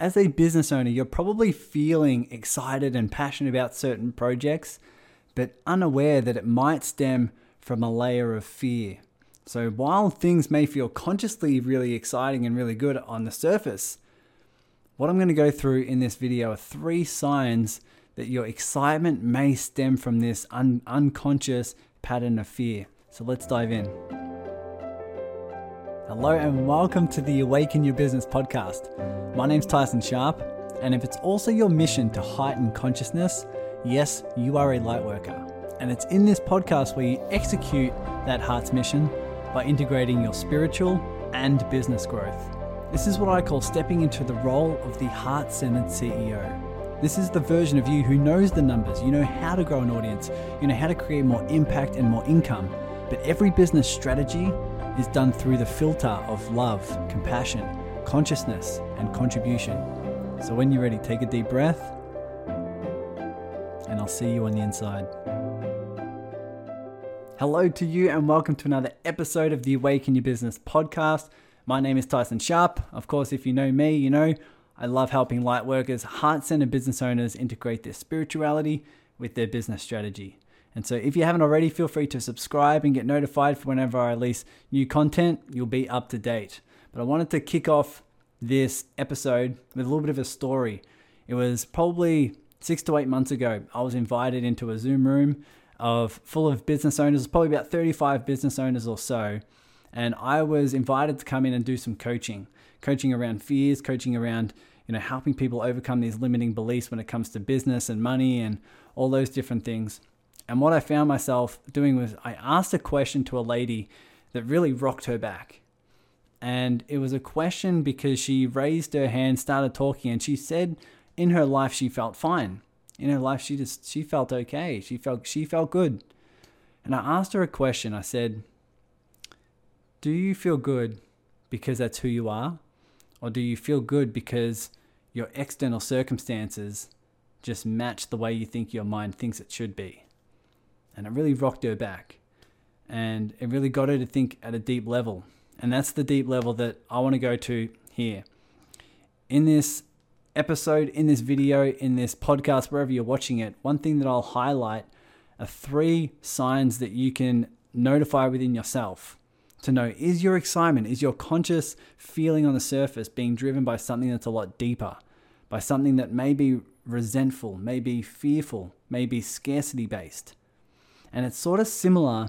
as a business owner, you're probably feeling excited and passionate about certain projects, but unaware that it might stem from a layer of fear. So while things may feel consciously really exciting and really good on the surface, what I'm going to go through in this video are three signs that your excitement may stem from this un- unconscious pattern of fear. So let's dive in. Hello, and welcome to the Awaken Your Business podcast. My name's Tyson Sharp, and if it's also your mission to heighten consciousness, yes, you are a light worker. And it's in this podcast where you execute that heart's mission by integrating your spiritual and business growth. This is what I call stepping into the role of the heart centered CEO. This is the version of you who knows the numbers, you know how to grow an audience, you know how to create more impact and more income. But every business strategy is done through the filter of love, compassion, consciousness, and contribution. So when you're ready, take a deep breath, and I'll see you on the inside. Hello to you, and welcome to another episode of the Awaken Your Business podcast. My name is Tyson Sharp. Of course, if you know me, you know I love helping light workers, heart centered business owners integrate their spirituality with their business strategy. And so, if you haven't already, feel free to subscribe and get notified for whenever I release new content. You'll be up to date. But I wanted to kick off this episode with a little bit of a story. It was probably six to eight months ago. I was invited into a Zoom room of full of business owners, probably about 35 business owners or so. And I was invited to come in and do some coaching, coaching around fears, coaching around, you know, helping people overcome these limiting beliefs when it comes to business and money and all those different things. And what I found myself doing was I asked a question to a lady that really rocked her back. And it was a question because she raised her hand, started talking, and she said in her life she felt fine in her life she just she felt okay. She felt she felt good. And I asked her a question. I said, "Do you feel good because that's who you are? Or do you feel good because your external circumstances just match the way you think your mind thinks it should be?" And it really rocked her back. And it really got her to think at a deep level. And that's the deep level that I want to go to here. In this episode, in this video, in this podcast, wherever you're watching it, one thing that I'll highlight are three signs that you can notify within yourself to know is your excitement, is your conscious feeling on the surface being driven by something that's a lot deeper, by something that may be resentful, may be fearful, may be scarcity based. And it's sort of similar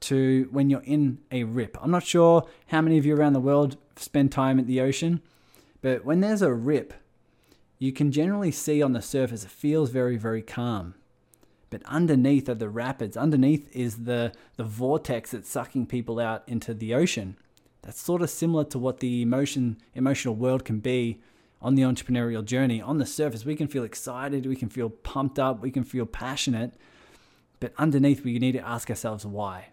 to when you're in a rip. I'm not sure how many of you around the world spend time at the ocean, but when there's a rip, you can generally see on the surface it feels very, very calm. But underneath are the rapids, underneath is the, the vortex that's sucking people out into the ocean. That's sort of similar to what the emotion emotional world can be on the entrepreneurial journey. On the surface, we can feel excited, we can feel pumped up, we can feel passionate, but underneath we need to ask ourselves why.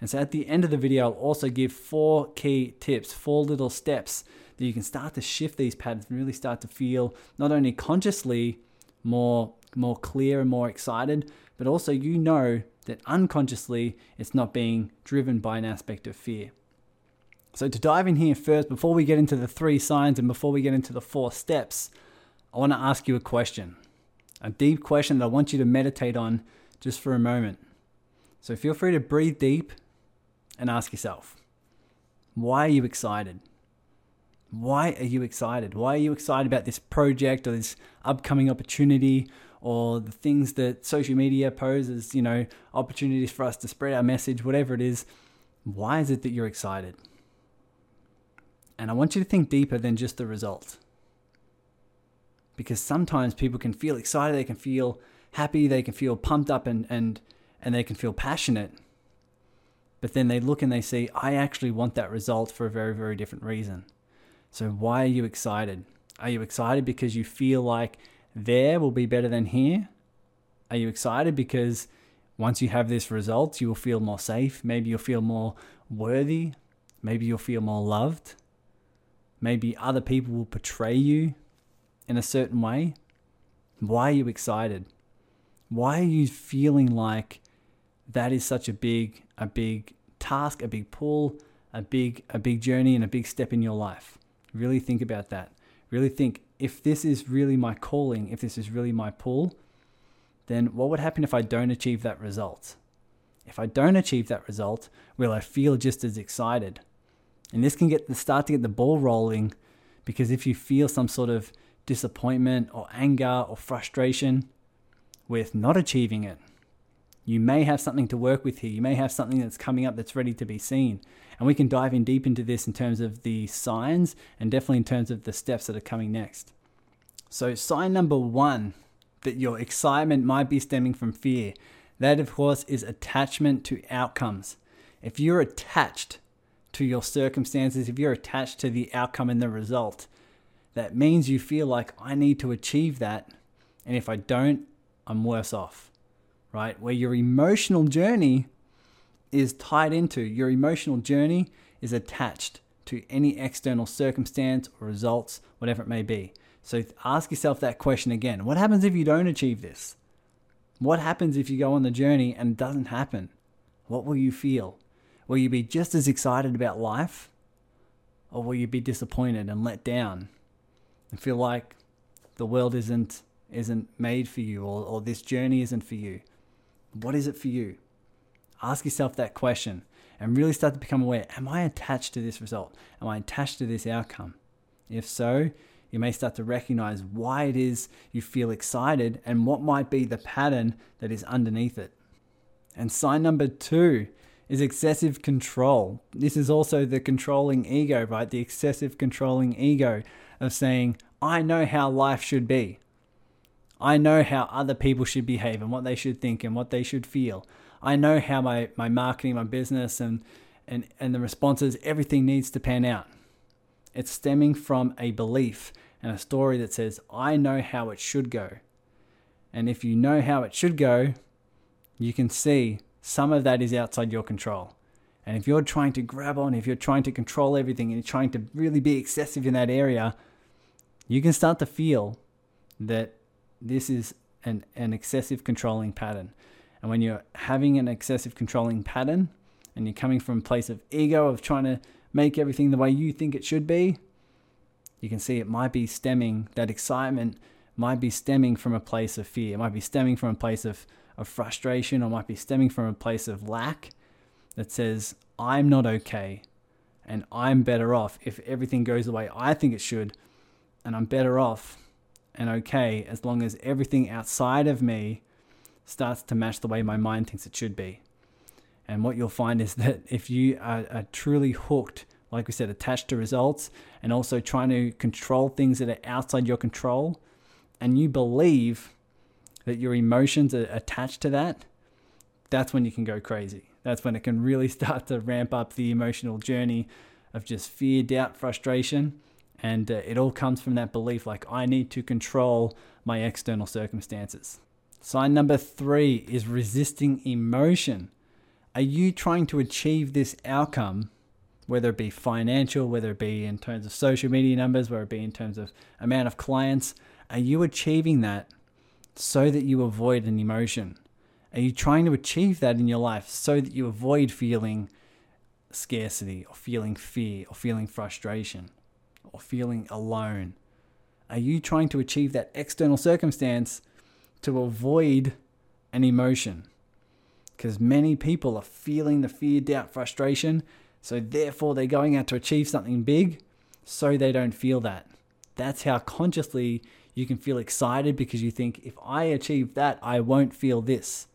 And so at the end of the video, I'll also give four key tips, four little steps that you can start to shift these patterns and really start to feel not only consciously more more clear and more excited, but also you know that unconsciously it's not being driven by an aspect of fear. So to dive in here first, before we get into the three signs and before we get into the four steps, I want to ask you a question. A deep question that I want you to meditate on just for a moment. So feel free to breathe deep and ask yourself, why are you excited? Why are you excited? Why are you excited about this project or this upcoming opportunity or the things that social media poses, you know, opportunities for us to spread our message, whatever it is? Why is it that you're excited? And I want you to think deeper than just the result. Because sometimes people can feel excited, they can feel happy, they can feel pumped up and and and they can feel passionate. But then they look and they see, I actually want that result for a very, very different reason. So, why are you excited? Are you excited because you feel like there will be better than here? Are you excited because once you have this result, you will feel more safe? Maybe you'll feel more worthy. Maybe you'll feel more loved. Maybe other people will portray you in a certain way. Why are you excited? Why are you feeling like that is such a big, a big task, a big pull, a big, a big journey, and a big step in your life? Really think about that. Really think if this is really my calling, if this is really my pull, then what would happen if I don't achieve that result? If I don't achieve that result, will I feel just as excited? And this can get the start to get the ball rolling because if you feel some sort of disappointment or anger or frustration with not achieving it, you may have something to work with here. You may have something that's coming up that's ready to be seen. And we can dive in deep into this in terms of the signs and definitely in terms of the steps that are coming next. So, sign number one that your excitement might be stemming from fear. That, of course, is attachment to outcomes. If you're attached to your circumstances, if you're attached to the outcome and the result, that means you feel like I need to achieve that. And if I don't, I'm worse off, right? Where your emotional journey is tied into, your emotional journey is attached to any external circumstance or results, whatever it may be. So ask yourself that question again. What happens if you don't achieve this? What happens if you go on the journey and it doesn't happen? What will you feel? Will you be just as excited about life? Or will you be disappointed and let down and feel like the world isn't isn't made for you or, or this journey isn't for you? What is it for you? Ask yourself that question and really start to become aware Am I attached to this result? Am I attached to this outcome? If so, you may start to recognize why it is you feel excited and what might be the pattern that is underneath it. And sign number two is excessive control. This is also the controlling ego, right? The excessive controlling ego of saying, I know how life should be. I know how other people should behave and what they should think and what they should feel. I know how my, my marketing, my business, and, and, and the responses, everything needs to pan out. It's stemming from a belief and a story that says, I know how it should go. And if you know how it should go, you can see some of that is outside your control. And if you're trying to grab on, if you're trying to control everything and you're trying to really be excessive in that area, you can start to feel that this is an, an excessive controlling pattern. And when you're having an excessive controlling pattern and you're coming from a place of ego, of trying to make everything the way you think it should be, you can see it might be stemming, that excitement might be stemming from a place of fear. It might be stemming from a place of of frustration or might be stemming from a place of lack that says, I'm not okay and I'm better off if everything goes the way I think it should, and I'm better off and okay as long as everything outside of me starts to match the way my mind thinks it should be. And what you'll find is that if you are, are truly hooked, like we said, attached to results and also trying to control things that are outside your control, and you believe that your emotions are attached to that, that's when you can go crazy. That's when it can really start to ramp up the emotional journey of just fear, doubt, frustration. And uh, it all comes from that belief like, I need to control my external circumstances. Sign number three is resisting emotion. Are you trying to achieve this outcome, whether it be financial, whether it be in terms of social media numbers, whether it be in terms of amount of clients? Are you achieving that so that you avoid an emotion? Are you trying to achieve that in your life so that you avoid feeling scarcity or feeling fear or feeling frustration or feeling alone? Are you trying to achieve that external circumstance to avoid an emotion? Because many people are feeling the fear, doubt, frustration, so therefore they're going out to achieve something big so they don't feel that. That's how consciously you can feel excited because you think, if I achieve that, I won't feel this.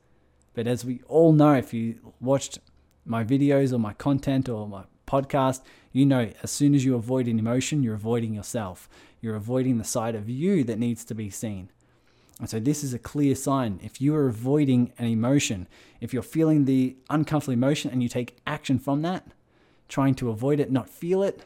But as we all know, if you watched my videos or my content or my podcast, you know as soon as you avoid an emotion, you're avoiding yourself. You're avoiding the side of you that needs to be seen. And so this is a clear sign. If you are avoiding an emotion, if you're feeling the uncomfortable emotion and you take action from that, trying to avoid it, not feel it,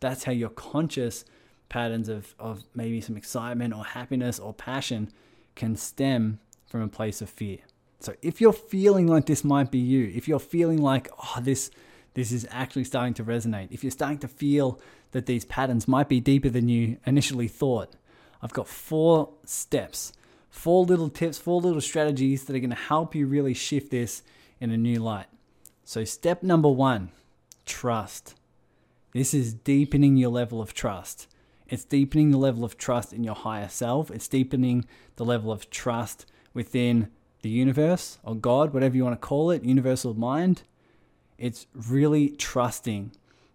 that's how you're conscious patterns of, of maybe some excitement or happiness or passion can stem from a place of fear. So if you're feeling like this might be you, if you're feeling like, oh, this this is actually starting to resonate, if you're starting to feel that these patterns might be deeper than you initially thought, I've got four steps, four little tips, four little strategies that are going to help you really shift this in a new light. So, step number one trust. This is deepening your level of trust. It's deepening the level of trust in your higher self. It's deepening the level of trust within the universe or God, whatever you want to call it, universal mind. It's really trusting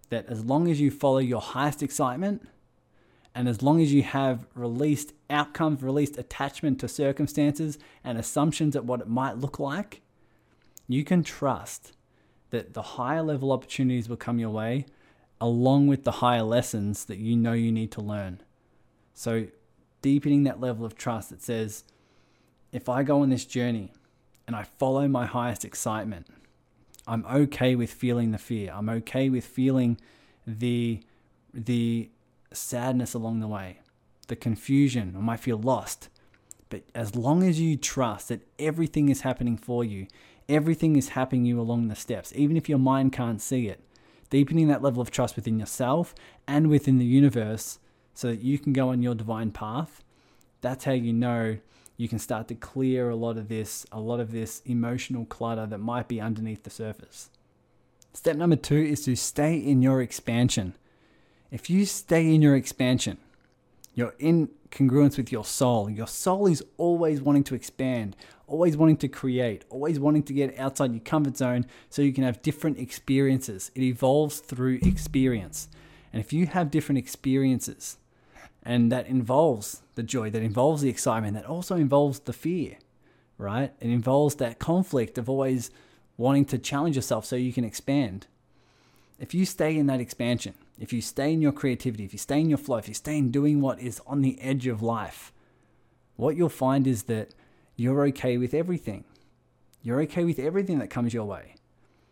that as long as you follow your highest excitement and as long as you have released outcomes, released attachment to circumstances and assumptions at what it might look like, you can trust that the higher level opportunities will come your way along with the higher lessons that you know you need to learn. So, deepening that level of trust that says, if I go on this journey and I follow my highest excitement, I'm okay with feeling the fear. I'm okay with feeling the the sadness along the way, the confusion. I might feel lost. But as long as you trust that everything is happening for you, everything is happening you along the steps, even if your mind can't see it, deepening that level of trust within yourself and within the universe so that you can go on your divine path, that's how you know you can start to clear a lot of this, a lot of this emotional clutter that might be underneath the surface. Step number two is to stay in your expansion. If you stay in your expansion, you're in congruence with your soul. Your soul is always wanting to expand, always wanting to create, always wanting to get outside your comfort zone so you can have different experiences. It evolves through experience. And if you have different experiences, and that involves the joy, that involves the excitement, that also involves the fear, right? It involves that conflict of always wanting to challenge yourself so you can expand. If you stay in that expansion, if you stay in your creativity, if you stay in your flow, if you stay in doing what is on the edge of life, what you'll find is that you're okay with everything. You're okay with everything that comes your way.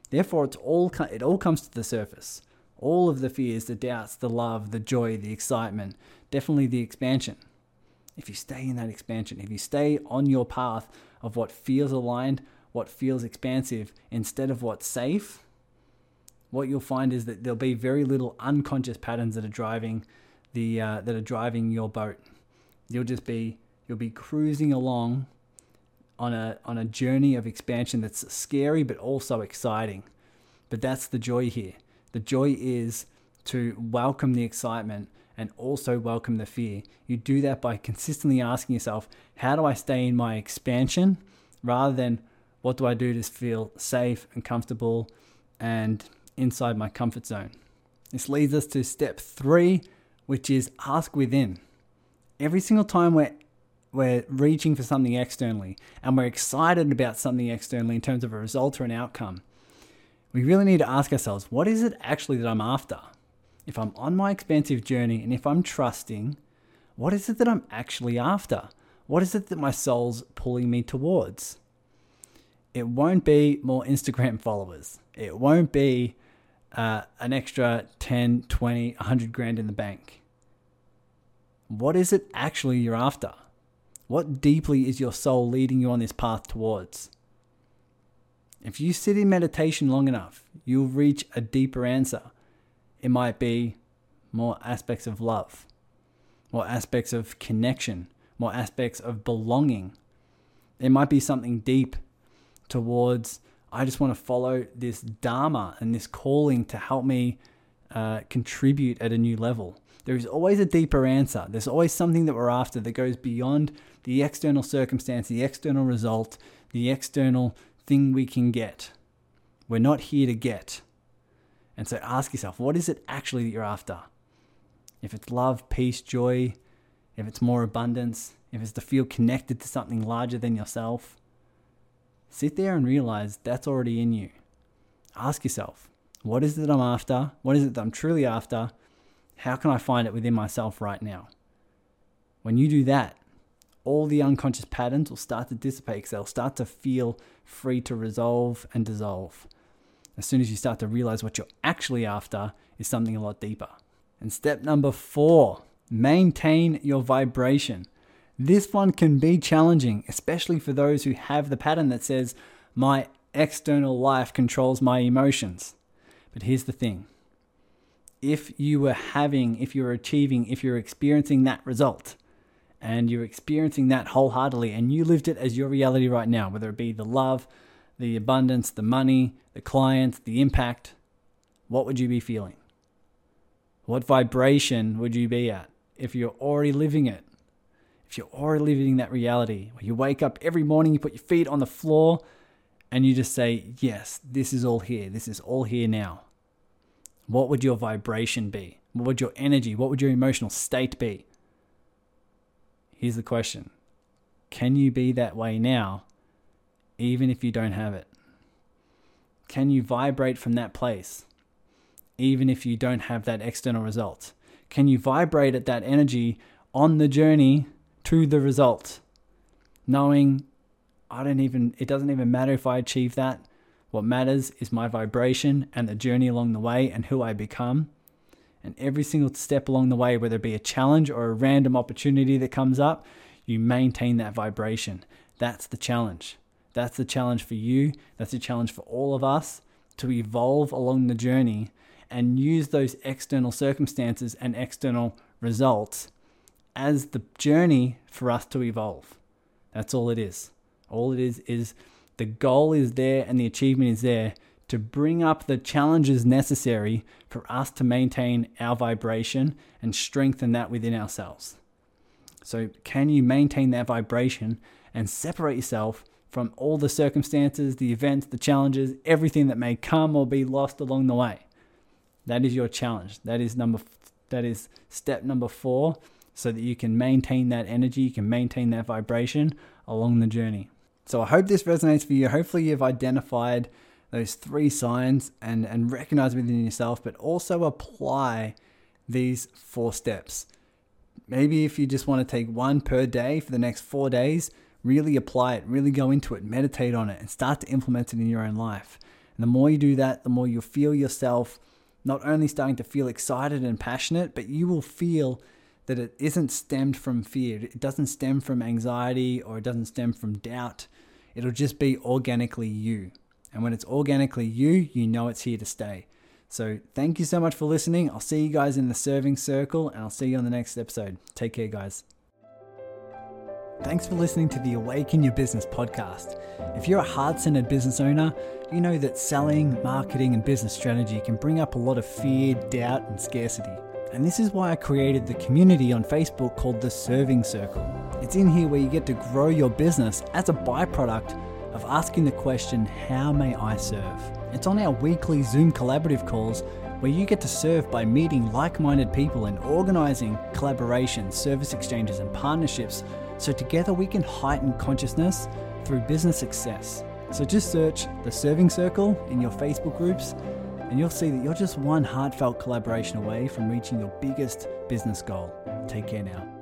Therefore, it's all it all comes to the surface. All of the fears, the doubts, the love, the joy, the excitement, definitely the expansion. If you stay in that expansion, if you stay on your path of what feels aligned, what feels expansive, instead of what's safe, what you'll find is that there'll be very little unconscious patterns that are driving the uh, that are driving your boat. You'll just be you'll be cruising along on a on a journey of expansion that's scary but also exciting. But that's the joy here. The joy is to welcome the excitement and also welcome the fear. You do that by consistently asking yourself, how do I stay in my expansion rather than what do I do to feel safe and comfortable and inside my comfort zone? This leads us to step three, which is ask within. Every single time we're we're reaching for something externally and we're excited about something externally in terms of a result or an outcome, we really need to ask ourselves what is it actually that I'm after? If I'm on my expansive journey and if I'm trusting, what is it that I'm actually after? What is it that my soul's pulling me towards? It won't be more Instagram followers. It won't be uh, an extra 10, 20, 100 grand in the bank. What is it actually you're after? What deeply is your soul leading you on this path towards? If you sit in meditation long enough, you'll reach a deeper answer. It might be more aspects of love, more aspects of connection, more aspects of belonging. It might be something deep towards, I just want to follow this Dharma and this calling to help me uh, contribute at a new level. There is always a deeper answer. There's always something that we're after that goes beyond the external circumstance, the external result, the external thing we can get. We're not here to get. And so ask yourself, what is it actually that you're after? If it's love, peace, joy, if it's more abundance, if it's to feel connected to something larger than yourself, sit there and realize that's already in you. Ask yourself, what is it that I'm after? What is it that I'm truly after? How can I find it within myself right now? When you do that, all the unconscious patterns will start to dissipate because they'll start to feel free to resolve and dissolve. As soon as you start to realize what you're actually after is something a lot deeper. And step number four, maintain your vibration. This one can be challenging, especially for those who have the pattern that says, my external life controls my emotions. But here's the thing if you were having, if you're achieving, if you're experiencing that result, and you're experiencing that wholeheartedly and you lived it as your reality right now, whether it be the love, the abundance, the money, the clients, the impact, what would you be feeling? What vibration would you be at if you're already living it. If you're already living that reality, where you wake up every morning, you put your feet on the floor, and you just say, Yes, this is all here. This is all here now. What would your vibration be? What would your energy, what would your emotional state be? Here's the question Can you be that way now, even if you don't have it? Can you vibrate from that place, even if you don't have that external result? Can you vibrate at that energy on the journey to the result, knowing I don't even, it doesn't even matter if I achieve that. What matters is my vibration and the journey along the way and who I become. And every single step along the way, whether it be a challenge or a random opportunity that comes up, you maintain that vibration. That's the challenge. That's the challenge for you. That's the challenge for all of us to evolve along the journey and use those external circumstances and external results as the journey for us to evolve. That's all it is. All it is is the goal is there and the achievement is there to bring up the challenges necessary for us to maintain our vibration and strengthen that within ourselves. So, can you maintain that vibration and separate yourself from all the circumstances, the events, the challenges, everything that may come or be lost along the way? That is your challenge. That is number that is step number 4 so that you can maintain that energy, you can maintain that vibration along the journey. So I hope this resonates for you. Hopefully you've identified those three signs and, and recognize within yourself, but also apply these four steps. Maybe if you just want to take one per day for the next four days, really apply it, really go into it, meditate on it, and start to implement it in your own life. And the more you do that, the more you'll feel yourself not only starting to feel excited and passionate, but you will feel that it isn't stemmed from fear. It doesn't stem from anxiety or it doesn't stem from doubt. It'll just be organically you. And when it's organically you, you know it's here to stay. So thank you so much for listening. I'll see you guys in the serving circle and I'll see you on the next episode. Take care, guys. Thanks for listening to the Awaken Your Business podcast. If you're a heart centered business owner, you know that selling, marketing, and business strategy can bring up a lot of fear, doubt, and scarcity. And this is why I created the community on Facebook called the Serving Circle. It's in here where you get to grow your business as a byproduct of asking the question, How may I serve? It's on our weekly Zoom collaborative calls where you get to serve by meeting like minded people and organizing collaborations, service exchanges, and partnerships so together we can heighten consciousness through business success. So just search the Serving Circle in your Facebook groups and you'll see that you're just one heartfelt collaboration away from reaching your biggest business goal. Take care now.